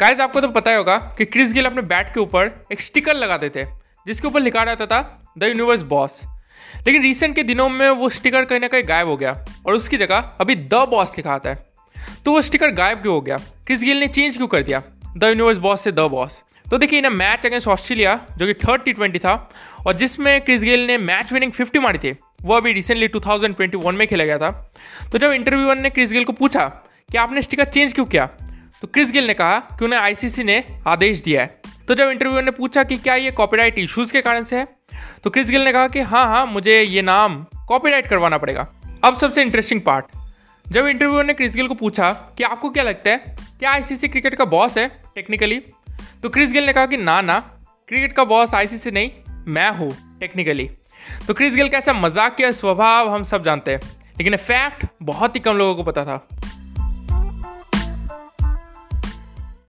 Guys आपको तो पता ही होगा कि क्रिस गिल अपने बैट के ऊपर एक स्टिकर लगाते थे, जिसके ऊपर लिखा रहता था द यूनिवर्स बॉस लेकिन रिसेंट के दिनों में वो स्टिकर कहीं ना कहीं गायब हो गया और उसकी जगह अभी द बॉस लिखा आता है। तो वो स्टिकर गायब क्यों हो गया? क्रिस गिल ने चेंज क्यों कर दिया? द यूनिवर्स बॉस से द बॉस तो देखिए ना मैच अगेंस्ट ऑस्ट्रेलिया जो कि थर्ड टी ट्वेंटी था, और जिसमें क्रिस गेल ने मैच विनिंग फिफ्टी मारी थी, वो अभी रिसेंटली 2021 में खेला गया था। तो जब इंटरव्यूअर ने क्रिस गेल को पूछा कि आपने स्टिकर चेंज क्यों किया? तो क्रिस गिल ने कहा कि उन्हें आईसीसी ने आदेश दिया है। तो जब इंटरव्यूअर ने पूछा कि क्या ये कॉपीराइट इश्यूज़ के कारण से है तो क्रिस गिल ने कहा कि हाँ हाँ मुझे ये नाम कॉपीराइट करवाना पड़ेगा। अब सबसे इंटरेस्टिंग पार्ट जब इंटरव्यूअर ने क्रिस गिल को पूछा कि आपको क्या लगता है, क्या आईसीसी क्रिकेट का बॉस है टेक्निकली तो क्रिस गिल ने कहा कि ना ना, क्रिकेट का बॉस आईसीसी नहीं, मैं हूँ टेक्निकली तो क्रिस गिल का ऐसा मज़ाक स्वभाव हम सब जानते हैं, लेकिन फैक्ट बहुत ही कम लोगों को पता था।